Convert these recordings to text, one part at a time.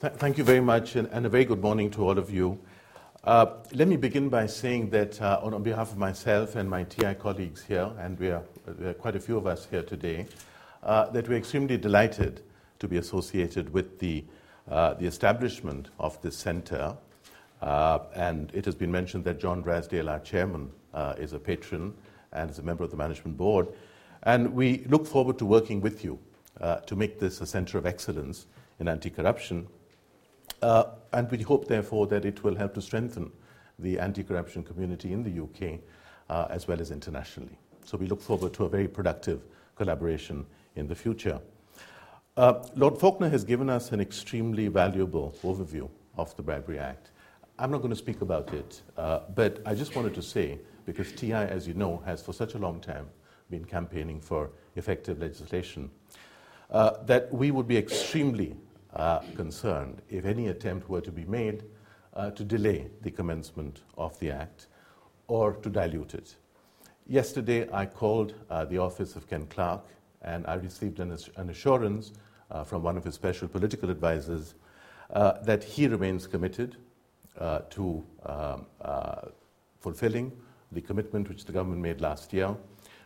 Th- thank you very much, and, and, a very good morning to all of you. Uh, let me begin by saying that uh, on, on, behalf of myself and my TI colleagues here, and we are, are quite a few of us here today, uh, that we're extremely delighted to be associated with the, uh, the establishment of this center. Uh, and it has been mentioned that John Drysdale, our chairman, uh, is a patron and is a member of the management board. And we look forward to working with you to make this a center of excellence in anti corruption. And we hope, therefore, that it will help to strengthen the anti corruption community in the UK as well as internationally. So we look forward to a very productive collaboration in the future. Uh, Lord Faulkner has given us an extremely valuable overview of the Bribery Act. I'm not going to speak about it, uh, but I just wanted to say, because TI, as you know, has for such a long time been campaigning for effective legislation, uh, that we would be extremely uh, concerned if any attempt were to be made uh, to delay the commencement of the Act or to dilute it. Yesterday, I called uh, the office of Ken Clarke and I received an, an assurance uh, from one of his special political advisors uh, that he remains committed uh, to um, fulfilling the commitment which the government made last year,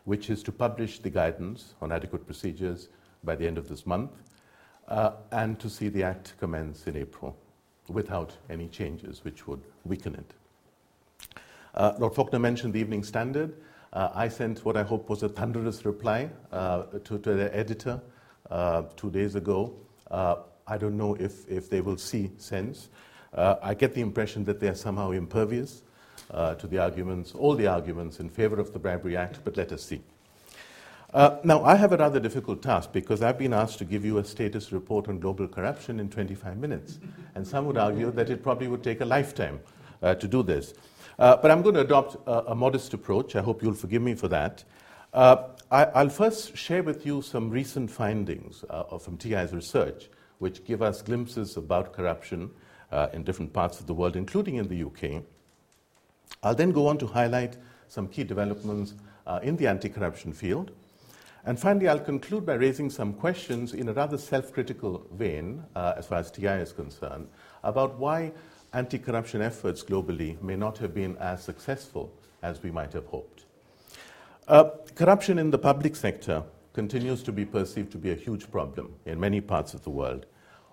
which is to publish the guidance on adequate procedures by the end of this month uh, and to see the Act commence in April without any changes which would weaken it. Uh, Lord Faulkner mentioned the Evening Standard. Uh, I sent what I hope was a thunderous reply uh, to, to the editor uh, two days ago. Uh, I don't know if, if they will see sense. I get the impression that they are somehow impervious to the arguments, all the arguments in favor of the Bribery Act, but let us see. Now, I have a rather difficult task because I've been asked to give you a status report on global corruption in 25 minutes. And some would argue that it probably would take a lifetime to do this. Uh, but I'm going to adopt a, a, modest approach. I hope you'll forgive me for that. Uh, I, will first share with you some recent findings uh, from TI's research, which give us glimpses about corruption uh, in different parts of the world, including in the UK. I'll then go on to highlight some key developments uh, in the anti corruption field. And finally, I'll conclude by raising some questions in a rather self critical vein, uh, as far as TI is concerned, about why anti corruption efforts globally may not have been as successful as we might have hoped. Uh, corruption in the public sector continues to be perceived to be a huge problem in many parts of the world.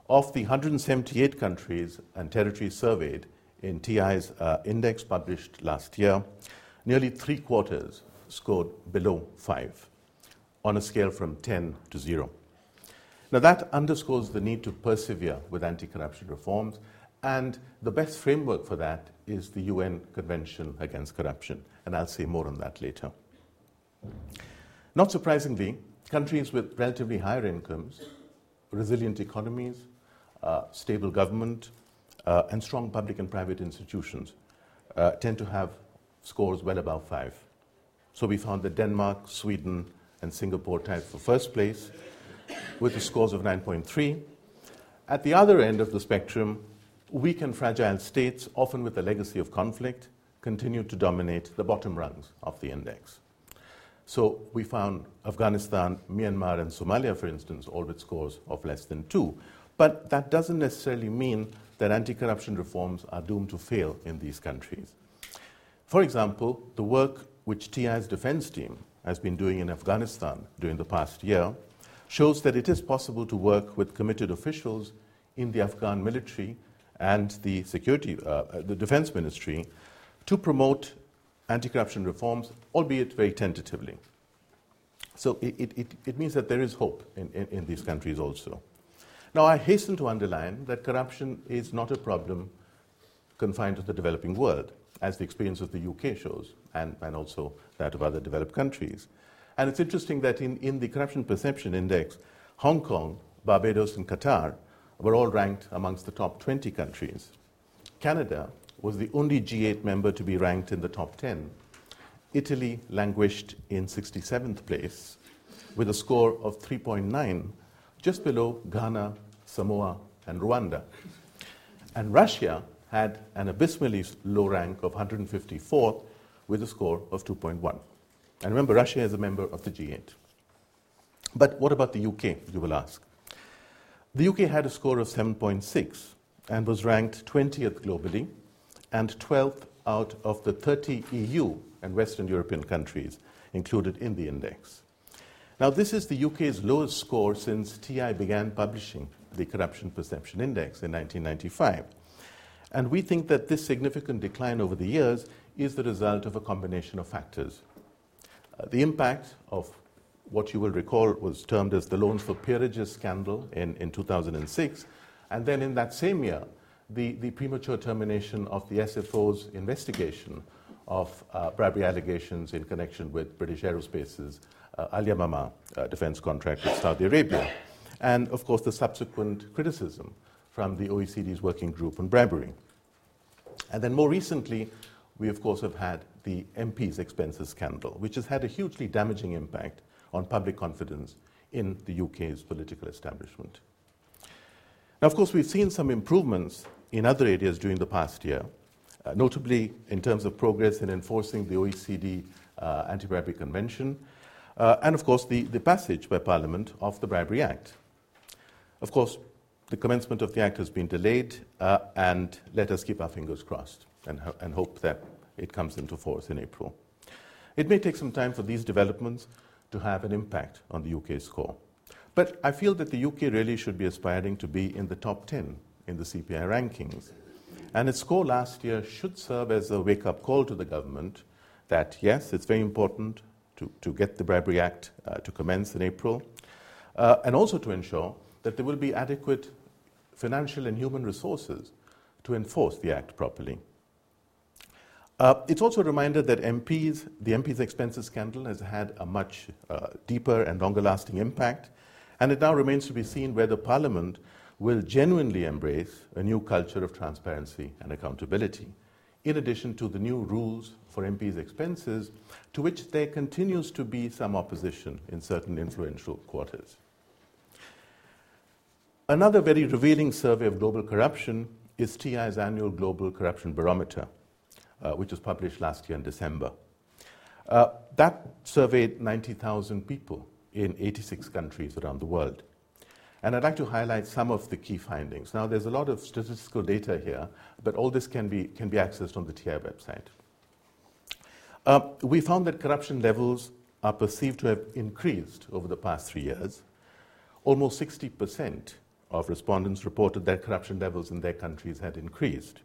Of the 178 countries and territories surveyed in TI's uh, index published last year, nearly three quarters scored below five on a scale from 10 to 0. Now, that underscores the need to persevere with anti corruption reforms and the best framework for that is the UN Convention Against Corruption. And I'll say more on that later. Not surprisingly, countries with relatively higher incomes, resilient economies, uh, stable government, uh, and strong public and private institutions uh, tend to have scores well above five. So we found that Denmark, Sweden, and Singapore tied for first place with the scores of 9.3. At the other end of the spectrum, weak and fragile states, often with a legacy of conflict, continue to dominate the bottom rungs of the index. So we found Afghanistan, Myanmar, and Somalia, for instance, all with scores of less than two. But that doesn't necessarily mean that anti corruption reforms are doomed to fail in these countries. For example, the work which TI's defense team has been doing in Afghanistan during the past year shows that it is possible to work with committed officials in the Afghan military and the security, uh, uh, the defense ministry to promote anti-corruption reforms, albeit very tentatively. So it, it, it means that there is hope in, in, in, these countries also. Now, I hasten to underline that corruption is not a problem confined to the developing world, as the experience of the UK shows, and, and also that of other developed countries. And it's interesting that in, in the Corruption Perception Index, Hong Kong, Barbados, and Qatar were all ranked amongst the top 20 countries. Canada was the only G8 member to be ranked in the top 10. Italy languished in 67th place with a score of 3.9, just below Ghana, Samoa, and Rwanda. And Russia had an abysmally low rank of 154th with a score of 2.1. And remember, Russia is a member of the G8. But what about the UK, you will ask? The UK had a score of 7.6 and was ranked 20th globally and 12th out of the 30 EU and Western European countries included in the index. Now, this is the UK's lowest score since TI began publishing the Corruption Perception Index in 1995. And we think that this significant decline over the years is the result of a combination of factors. Uh, the impact of what you will recall was termed as the Loans for Peerages scandal in, in 2006, and then in that same year, the, the premature termination of the SFO's investigation of uh, bribery allegations in connection with British Aerospace's uh, Al Yamama uh, defense contract with Saudi Arabia. And of course, the subsequent criticism from the OECD's working group on bribery. And then more recently, we of course have had the MP's expenses scandal, which has had a hugely damaging impact on public confidence in the UK's political establishment. Now, of course, we've seen some improvements in other areas during the past year, uh, notably in terms of progress in enforcing the OECD uh, Anti Bribery Convention, uh, and of course, the, the passage by Parliament of the Bribery Act. Of course, the commencement of the Act has been delayed, uh, and let us keep our fingers crossed and, ho- and hope that it comes into force in April. It may take some time for these developments to have an impact on the UK score. But I feel that the UK really should be aspiring to be in the top 10 in the CPI rankings. And its score last year should serve as a wake up call to the government that, yes, it's very important to, to get the Bribery Act uh, to commence in April, uh, and also to ensure that there will be adequate financial and human resources to enforce the Act properly. Uh, it's also a reminder that MPs, the MP's expenses scandal has had a much uh, deeper and longer lasting impact, and it now remains to be seen whether Parliament will genuinely embrace a new culture of transparency and accountability, in addition to the new rules for MPs' expenses, to which there continues to be some opposition in certain influential quarters. Another very revealing survey of global corruption is TI's annual Global Corruption Barometer, uh, which was published last year in December. Uh, that surveyed 90,000 people in 86 countries around the world. And I'd like to highlight some of the key findings. Now, there's a lot of statistical data here, but all this can be, can be accessed on the TI website. Uh, we found that corruption levels are perceived to have increased over the past three years. Almost 60% of respondents reported that corruption levels in their countries had increased.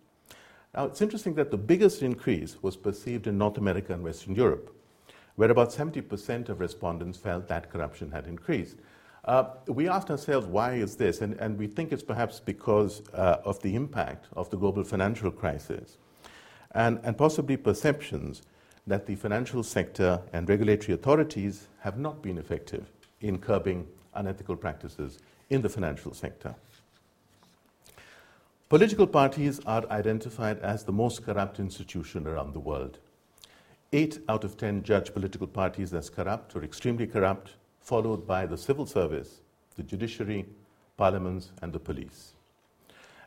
Now, it's interesting that the biggest increase was perceived in North America and Western Europe, where about 70% of respondents felt that corruption had increased. Uh, we asked ourselves, why is this? And, and we think it's perhaps because uh, of the impact of the global financial crisis and, and possibly perceptions that the financial sector and regulatory authorities have not been effective in curbing unethical practices in the financial sector. Political parties are identified as the most corrupt institution around the world. Eight out of ten judge political parties as corrupt or extremely corrupt, followed by the civil service, the judiciary, parliaments, and the police.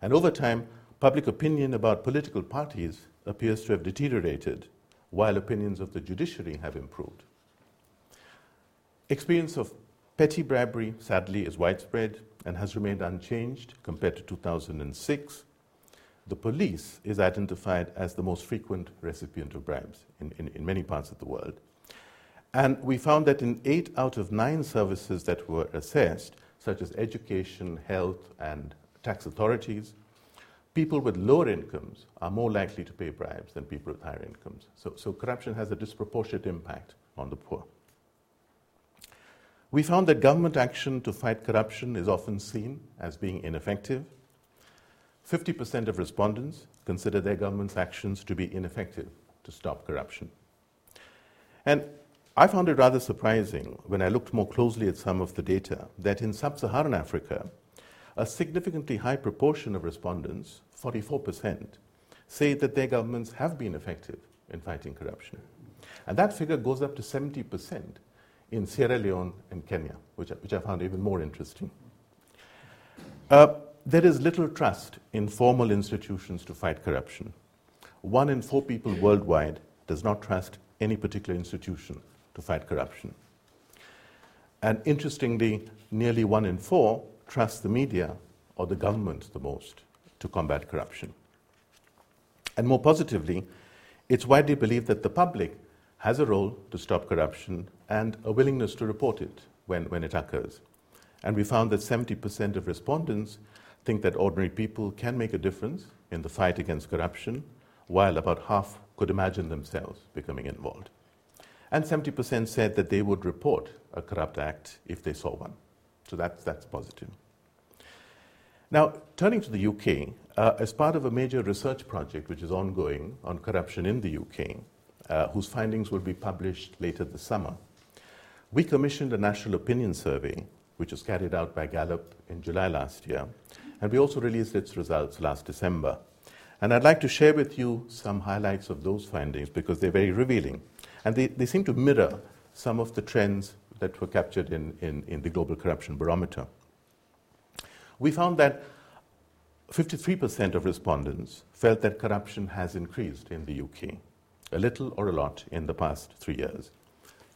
And over time, public opinion about political parties appears to have deteriorated, while opinions of the judiciary have improved. Experience of Petty bribery, sadly, is widespread and has remained unchanged compared to 2006. The police is identified as the most frequent recipient of bribes in, in, in many parts of the world. And we found that in eight out of nine services that were assessed, such as education, health, and tax authorities, people with lower incomes are more likely to pay bribes than people with higher incomes. So, so corruption has a disproportionate impact on the poor. We found that government action to fight corruption is often seen as being ineffective. 50% of respondents consider their government's actions to be ineffective to stop corruption. And I found it rather surprising when I looked more closely at some of the data that in sub Saharan Africa, a significantly high proportion of respondents, 44%, say that their governments have been effective in fighting corruption. And that figure goes up to 70% in Sierra Leone and Kenya, which, which I found even more interesting. Uh, there is little trust in formal institutions to fight corruption. One in four people worldwide does not trust any particular institution to fight corruption. And interestingly, nearly one in four trust the media or the government the most to combat corruption. And more positively, it's widely believed that the public has a role to stop corruption and a willingness to report it when, when it occurs. And we found that 70% of respondents think that ordinary people can make a difference in the fight against corruption, while about half could imagine themselves becoming involved. And 70% said that they would report a corrupt act if they saw one. So that's, that's positive. Now, turning to the UK, uh, as part of a major research project which is ongoing on corruption in the UK, uh, whose findings will be published later this summer, we commissioned a national opinion survey, which was carried out by Gallup in July last year, and we also released its results last December. And I'd like to share with you some highlights of those findings because they're very revealing. And they, they seem to mirror some of the trends that were captured in, in, in the Global Corruption Barometer. We found that 53% of respondents felt that corruption has increased in the UK, a little or a lot in the past three years.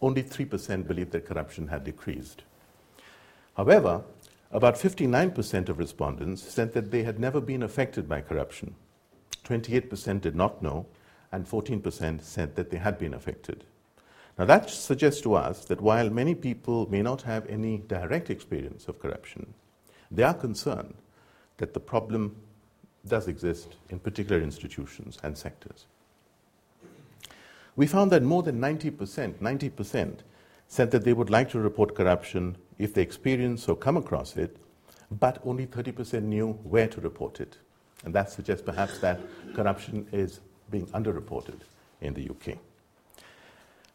Only 3% believed that corruption had decreased. However, about 59% of respondents said that they had never been affected by corruption. 28% did not know, and 14% said that they had been affected. Now, that suggests to us that while many people may not have any direct experience of corruption, they are concerned that the problem does exist in particular institutions and sectors. We found that more than 90%, 90% said that they would like to report corruption if they experience or come across it, but only 30% knew where to report it. And that suggests perhaps that corruption is being underreported in the UK.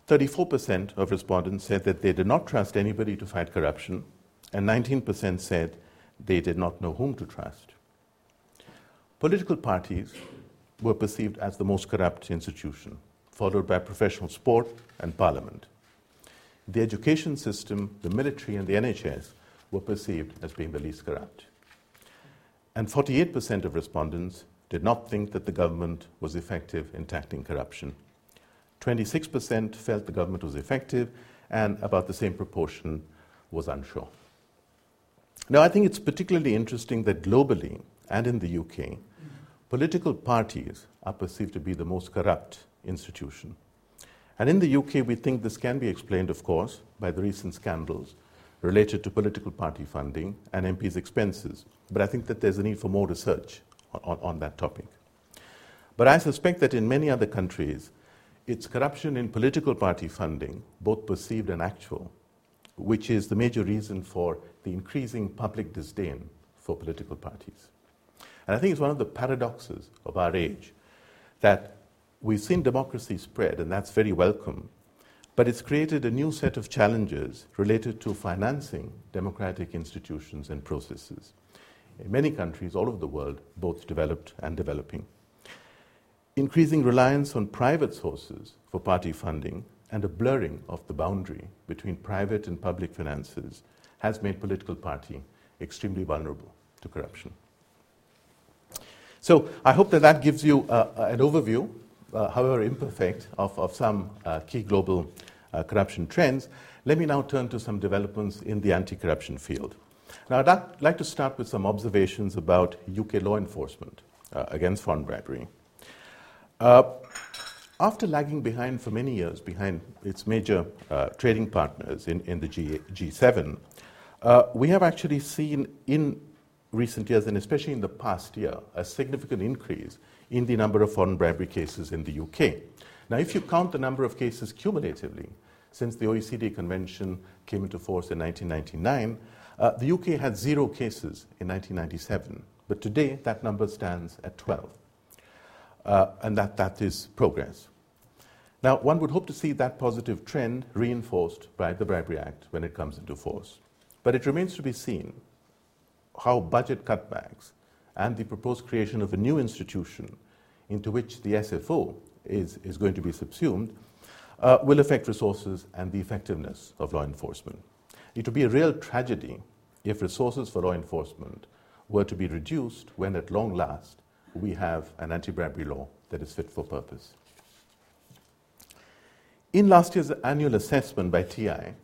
34% of respondents said that they did not trust anybody to fight corruption, and 19% said they did not know whom to trust. Political parties were perceived as the most corrupt institution, followed by professional sport and parliament. The education system, the military, and the NHS were perceived as being the least corrupt. And 48% of respondents did not think that the government was effective in tackling corruption. 26% felt the government was effective, and about the same proportion was unsure. Now, I think it's particularly interesting that globally and in the UK, political parties are perceived to be the most corrupt institution. And in the UK, we think this can be explained, of course, by the recent scandals related to political party funding and MPs' expenses. But I think that there's a need for more research on, on, that topic. But I suspect that in many other countries, it's corruption in political party funding, both perceived and actual, which is the major reason for the increasing public disdain for political parties. And I think it's one of the paradoxes of our age that we've seen democracy spread, and that's very welcome, but it's created a new set of challenges related to financing democratic institutions and processes. In many countries all over the world, both developed and developing. Increasing reliance on private sources for party funding and a blurring of the boundary between private and public finances has made political party extremely vulnerable to corruption. So I hope that that gives you uh, an overview, uh, however imperfect, of, of some uh, key global uh, corruption trends, let me now turn to some developments in the anti corruption field. Now, I'd like to start with some observations about UK law enforcement uh, against foreign bribery. Uh, after lagging behind for many years behind its major uh, trading partners in, in the G, G7, uh, we have actually seen in recent years, and especially in the past year, a significant increase in the number of foreign bribery cases in the UK. Now, if you count the number of cases cumulatively since the OECD convention came into force in 1999, uh, the UK had zero cases in 1997, but today that number stands at 12. Uh, and that, that is progress. Now, one would hope to see that positive trend reinforced by the Bribery Act when it comes into force. But it remains to be seen how budget cutbacks and the proposed creation of a new institution into which the SFO is, is going to be subsumed, uh, will affect resources and the effectiveness of law enforcement. It would be a real tragedy if resources for law enforcement were to be reduced when, at long last, we have an anti bribery law that is fit for purpose. In last year's annual assessment by TI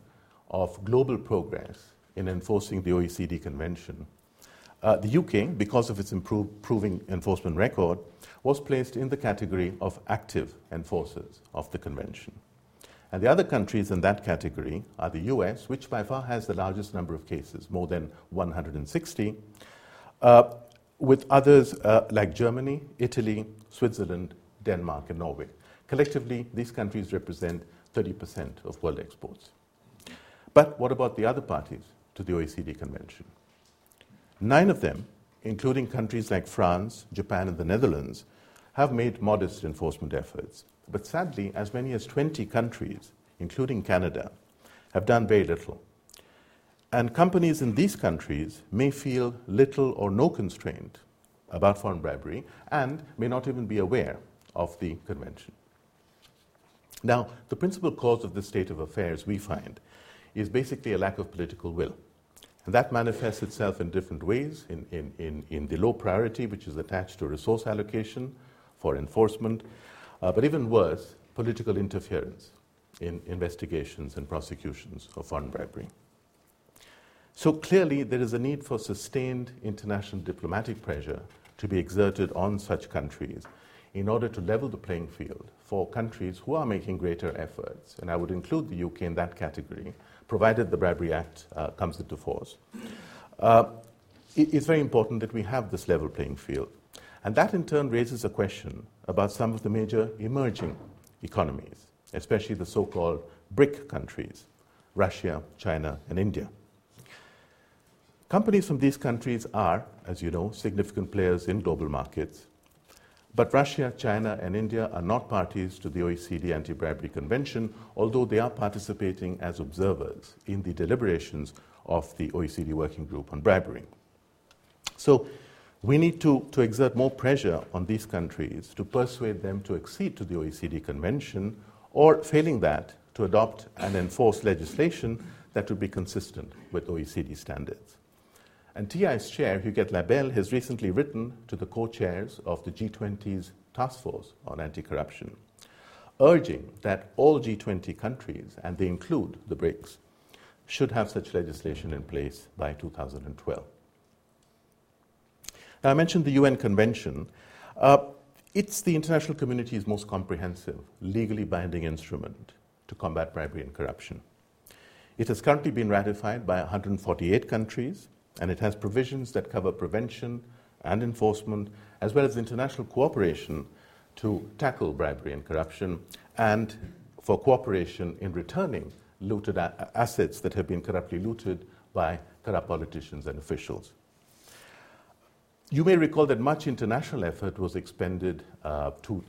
of global progress in enforcing the OECD Convention. Uh, the UK, because of its improving enforcement record, was placed in the category of active enforcers of the Convention. And the other countries in that category are the US, which by far has the largest number of cases, more than 160, uh, with others uh, like Germany, Italy, Switzerland, Denmark, and Norway. Collectively, these countries represent 30% of world exports. But what about the other parties to the OECD Convention? Nine of them, including countries like France, Japan, and the Netherlands, have made modest enforcement efforts. But sadly, as many as 20 countries, including Canada, have done very little. And companies in these countries may feel little or no constraint about foreign bribery and may not even be aware of the convention. Now, the principal cause of this state of affairs, we find, is basically a lack of political will. And that manifests itself in different ways in, in, in, in the low priority which is attached to resource allocation for enforcement, uh, but even worse, political interference in investigations and prosecutions of foreign bribery. So clearly, there is a need for sustained international diplomatic pressure to be exerted on such countries in order to level the playing field for countries who are making greater efforts. And I would include the UK in that category, provided the Bribery Act uh, comes into force. Uh, it, it's very important that we have this level playing field. And that in turn raises a question about some of the major emerging economies, especially the so called BRIC countries Russia, China, and India. Companies from these countries are, as you know, significant players in global markets. But Russia, China, and India are not parties to the OECD Anti Bribery Convention, although they are participating as observers in the deliberations of the OECD Working Group on Bribery. So we need to, to exert more pressure on these countries to persuade them to accede to the OECD Convention, or failing that, to adopt and enforce legislation that would be consistent with OECD standards. And TI's chair, Huguette Labelle, has recently written to the co chairs of the G20's task force on anti corruption, urging that all G20 countries, and they include the BRICS, should have such legislation in place by 2012. Now, I mentioned the UN Convention. Uh, it's the international community's most comprehensive, legally binding instrument to combat bribery and corruption. It has currently been ratified by 148 countries, and it has provisions that cover prevention and enforcement, as well as international cooperation to tackle bribery and corruption, and for cooperation in returning looted a- assets that have been corruptly looted by corrupt politicians and officials. You may recall that much international effort was expended uh, to,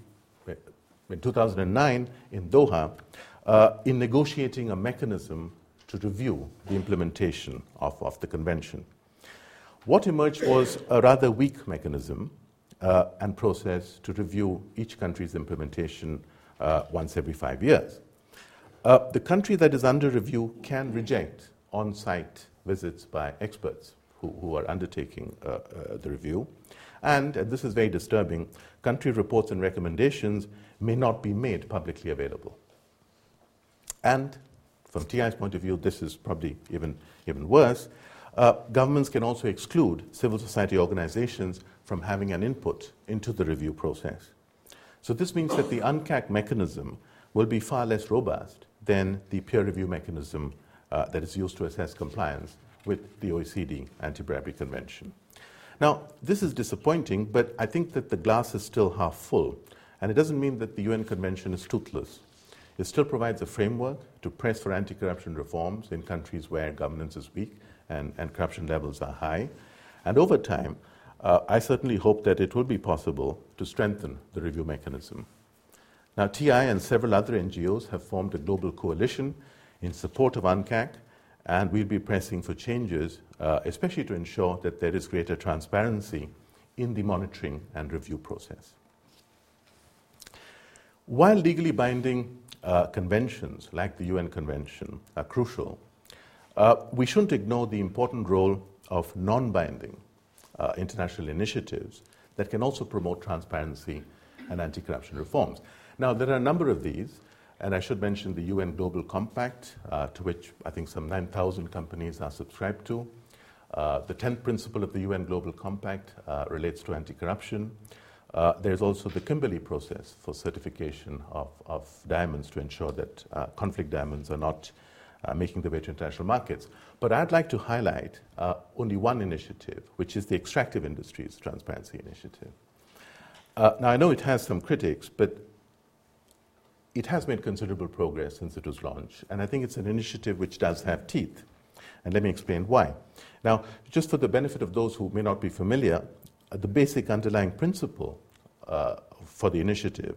in 2009 in Doha uh, in negotiating a mechanism to review the implementation of, of the convention. What emerged was a rather weak mechanism uh, and process to review each country's implementation uh, once every five years. Uh, the country that is under review can reject on site visits by experts who, who are undertaking uh, uh, the review. And, and this is very disturbing, country reports and recommendations may not be made publicly available. And from TI's point of view, this is probably even, even worse. Uh, governments can also exclude civil society organizations from having an input into the review process. So, this means that the UNCAC mechanism will be far less robust than the peer review mechanism uh, that is used to assess compliance with the OECD Anti Bribery Convention. Now, this is disappointing, but I think that the glass is still half full, and it doesn't mean that the UN Convention is toothless. It still provides a framework to press for anti corruption reforms in countries where governance is weak and, and corruption levels are high. And over time, uh, I certainly hope that it will be possible to strengthen the review mechanism. Now, TI and several other NGOs have formed a global coalition in support of UNCAC, and we'll be pressing for changes, uh, especially to ensure that there is greater transparency in the monitoring and review process. While legally binding uh, conventions like the UN Convention are crucial, uh, we shouldn't ignore the important role of non binding uh, international initiatives that can also promote transparency and anti corruption reforms. Now, there are a number of these. And I should mention the UN Global Compact, uh, to which I think some 9,000 companies are subscribed to. Uh, the 10th principle of the UN Global Compact uh, relates to anti corruption. Uh, there's also the Kimberley process for certification of, of diamonds to ensure that conflict diamonds are not uh, making their way to international markets. But I'd like to highlight only one initiative, which is the Extractive Industries Transparency Initiative. now, I know it has some critics, but it has made considerable progress since it was launched, and I think it's an initiative which does have teeth. And let me explain why. Now, just for the benefit of those who may not be familiar, uh, the basic underlying principle uh, for the initiative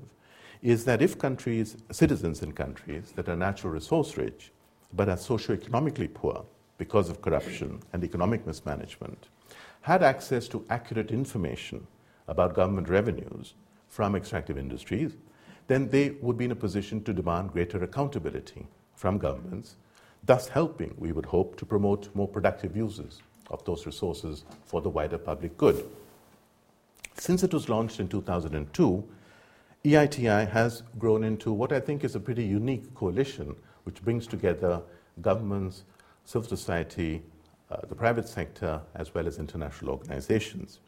is that if countries, citizens in countries that are natural resource rich but are socioeconomically poor because of corruption and economic mismanagement, had access to accurate information about government revenues from extractive industries, then they would be in a position to demand greater accountability from governments, thus helping, we would hope, to promote more productive uses of those resources for the wider public good. Since it was launched in 2002, EITI has grown into what I think is a pretty unique coalition which brings together governments, civil society, uh, the private sector, as well as international organizations.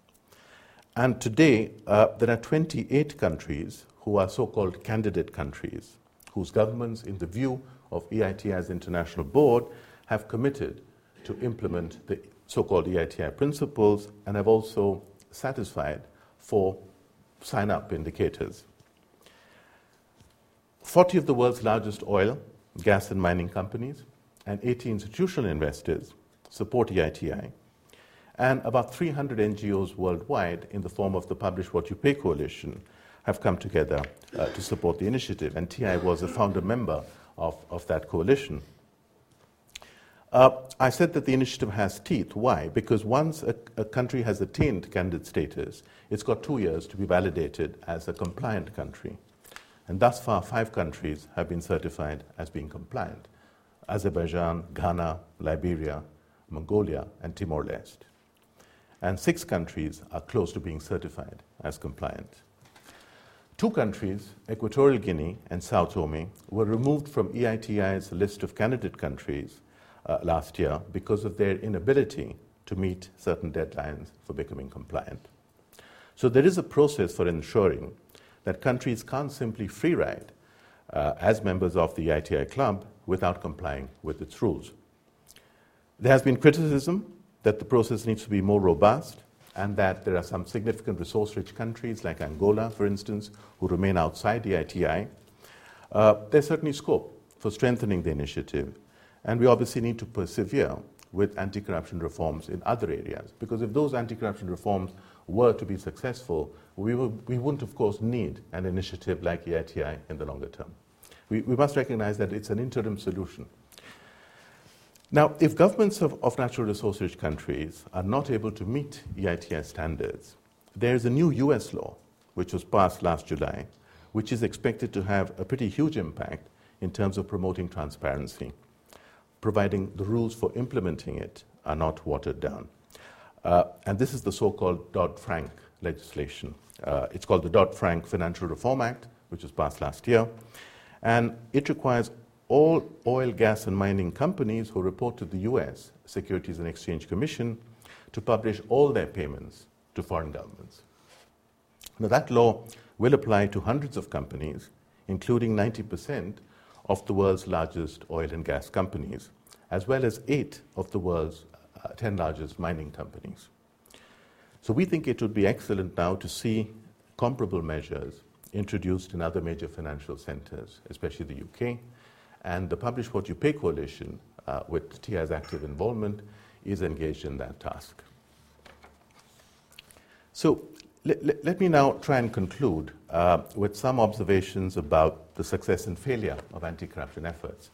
And today, uh, there are 28 countries who are so called candidate countries, whose governments, in the view of EITI's international board, have committed to implement the so called EITI principles and have also satisfied for sign up indicators. 40 of the world's largest oil, gas, and mining companies and 80 institutional investors support EITI, and about 300 NGOs worldwide, in the form of the Publish What You Pay Coalition, have come together uh, to support the initiative, and TI was a founder member of, of that coalition. Uh, I said that the initiative has teeth. Why? Because once a, a, country has attained candidate status, it's got two years to be validated as a compliant country. And thus far, five countries have been certified as being compliant Azerbaijan, Ghana, Liberia, Mongolia, and Timor Leste. And six countries are close to being certified as compliant. Two countries, Equatorial Guinea and Sao Tome, were removed from EITI's list of candidate countries uh, last year because of their inability to meet certain deadlines for becoming compliant. So there is a process for ensuring that countries can't simply free ride uh, as members of the EITI club without complying with its rules. There has been criticism that the process needs to be more robust and that there are some significant resource rich countries like Angola, for instance, who remain outside the EITI. Uh, there's certainly scope for strengthening the initiative, and we obviously need to persevere with anti corruption reforms in other areas. Because if those anti corruption reforms were to be successful, we, will, we wouldn't, of course, need an initiative like EITI in the longer term. We, we must recognize that it's an interim solution. Now, if governments of, of natural resource rich countries are not able to meet EITI standards, there is a new US law which was passed last July, which is expected to have a pretty huge impact in terms of promoting transparency, providing the rules for implementing it are not watered down. Uh, and this is the so called Dodd Frank legislation. Uh, it's called the Dodd Frank Financial Reform Act, which was passed last year. And it requires all oil, gas, and mining companies who report to the US Securities and Exchange Commission to publish all their payments to foreign governments. Now, that law will apply to hundreds of companies, including 90% of the world's largest oil and gas companies, as well as eight of the world's 10 largest mining companies. So, we think it would be excellent now to see comparable measures introduced in other major financial centers, especially the UK, and the Publish What You Pay coalition, uh, with TI's active involvement, is engaged in that task. So let, let me now try and conclude uh, with some observations about the success and failure of anti corruption efforts.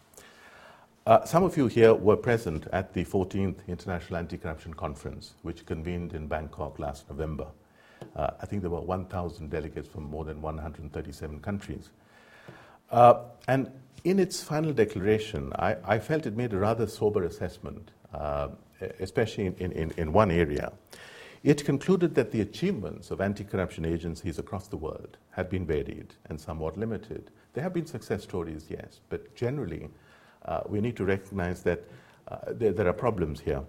Uh, some of you here were present at the 14th International Anti Corruption Conference, which convened in Bangkok last November. Uh, I think there were 1,000 delegates from more than 137 countries. Uh, and in its final declaration, I, I, felt it made a rather sober assessment, uh, especially in, in, in, one area. It concluded that the achievements of anti corruption agencies across the world had been varied and somewhat limited. There have been success stories, yes, but generally, uh, we need to recognize that uh, there, there, are problems here.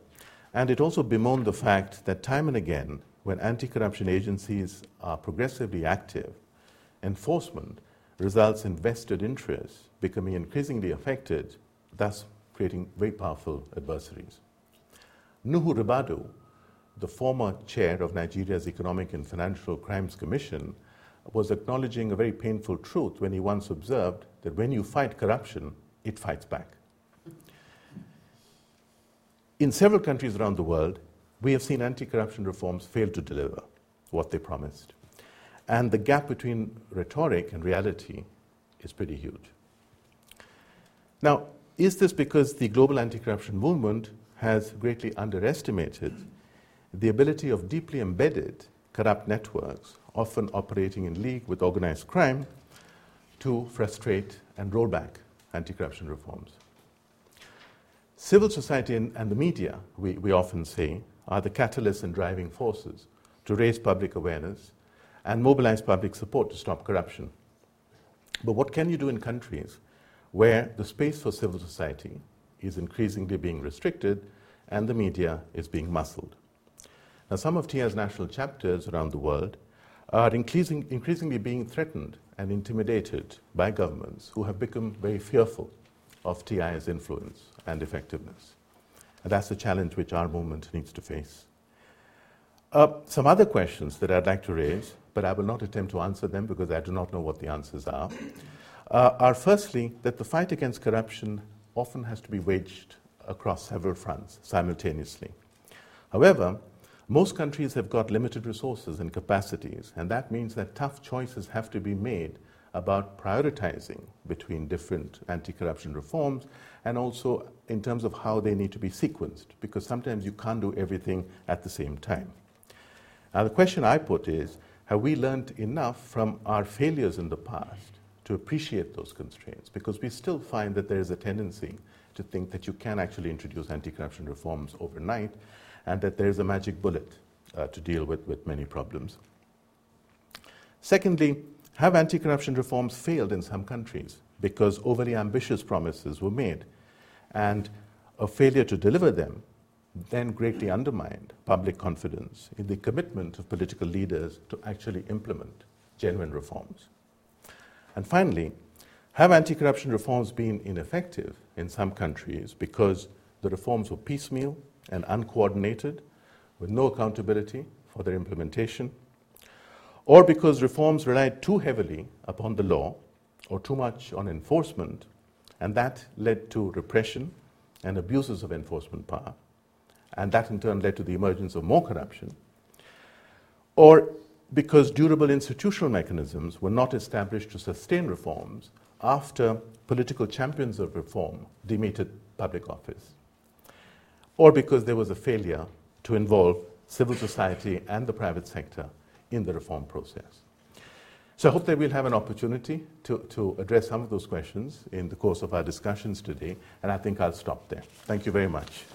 And it also bemoaned the fact that time and again, when anti corruption agencies are progressively active, enforcement results in vested interests becoming increasingly affected, thus creating very powerful adversaries. Nuhu Ribadu, the former chair of Nigeria's Economic and Financial Crimes Commission, was acknowledging a very painful truth when he once observed that when you fight corruption, it fights back. In several countries around the world, we have seen anti corruption reforms fail to deliver what they promised. And the gap between rhetoric and reality is pretty huge. Now, is this because the global anti corruption movement has greatly underestimated the ability of deeply embedded corrupt networks, often operating in league with organized crime, to frustrate and roll back anti corruption reforms? Civil society and, and the media, we, we often say, are the catalysts and driving forces to raise public awareness and mobilize public support to stop corruption. But what can you do in countries where the space for civil society is increasingly being restricted and the media is being muscled? Now, some of TI's national chapters around the world are increasing, increasingly being threatened and intimidated by governments who have become very fearful of TI's influence and effectiveness. And that's the challenge which our movement needs to face. Uh, some other questions that I'd like to raise, but I will not attempt to answer them because I do not know what the answers are, uh, are firstly that the fight against corruption often has to be waged across several fronts simultaneously. However, most countries have got limited resources and capacities, and that means that tough choices have to be made about prioritizing between different anti corruption reforms and also in terms of how they need to be sequenced, because sometimes you can't do everything at the same time. Now, the question I put is have we learned enough from our failures in the past to appreciate those constraints? Because we still find that there is a tendency to think that you can actually introduce anti corruption reforms overnight and that there is a magic bullet uh, to deal with, with many problems. Secondly, have anti corruption reforms failed in some countries because overly ambitious promises were made and a failure to deliver them then greatly undermined public confidence in the commitment of political leaders to actually implement genuine reforms. And finally, have anti corruption reforms been ineffective in some countries because the reforms were piecemeal and uncoordinated with no accountability for their implementation? Or because reforms relied too heavily upon the law or too much on enforcement, and that led to repression and abuses of enforcement power? and that in turn led to the emergence of more corruption, or because durable institutional mechanisms were not established to sustain reforms after political champions of reform demeted public office, or because there was a failure to involve civil society and the private sector in the reform process. So I hope that we'll have an opportunity to, to address some of those questions in the course of our discussions today, and I think I'll stop there. Thank you very much.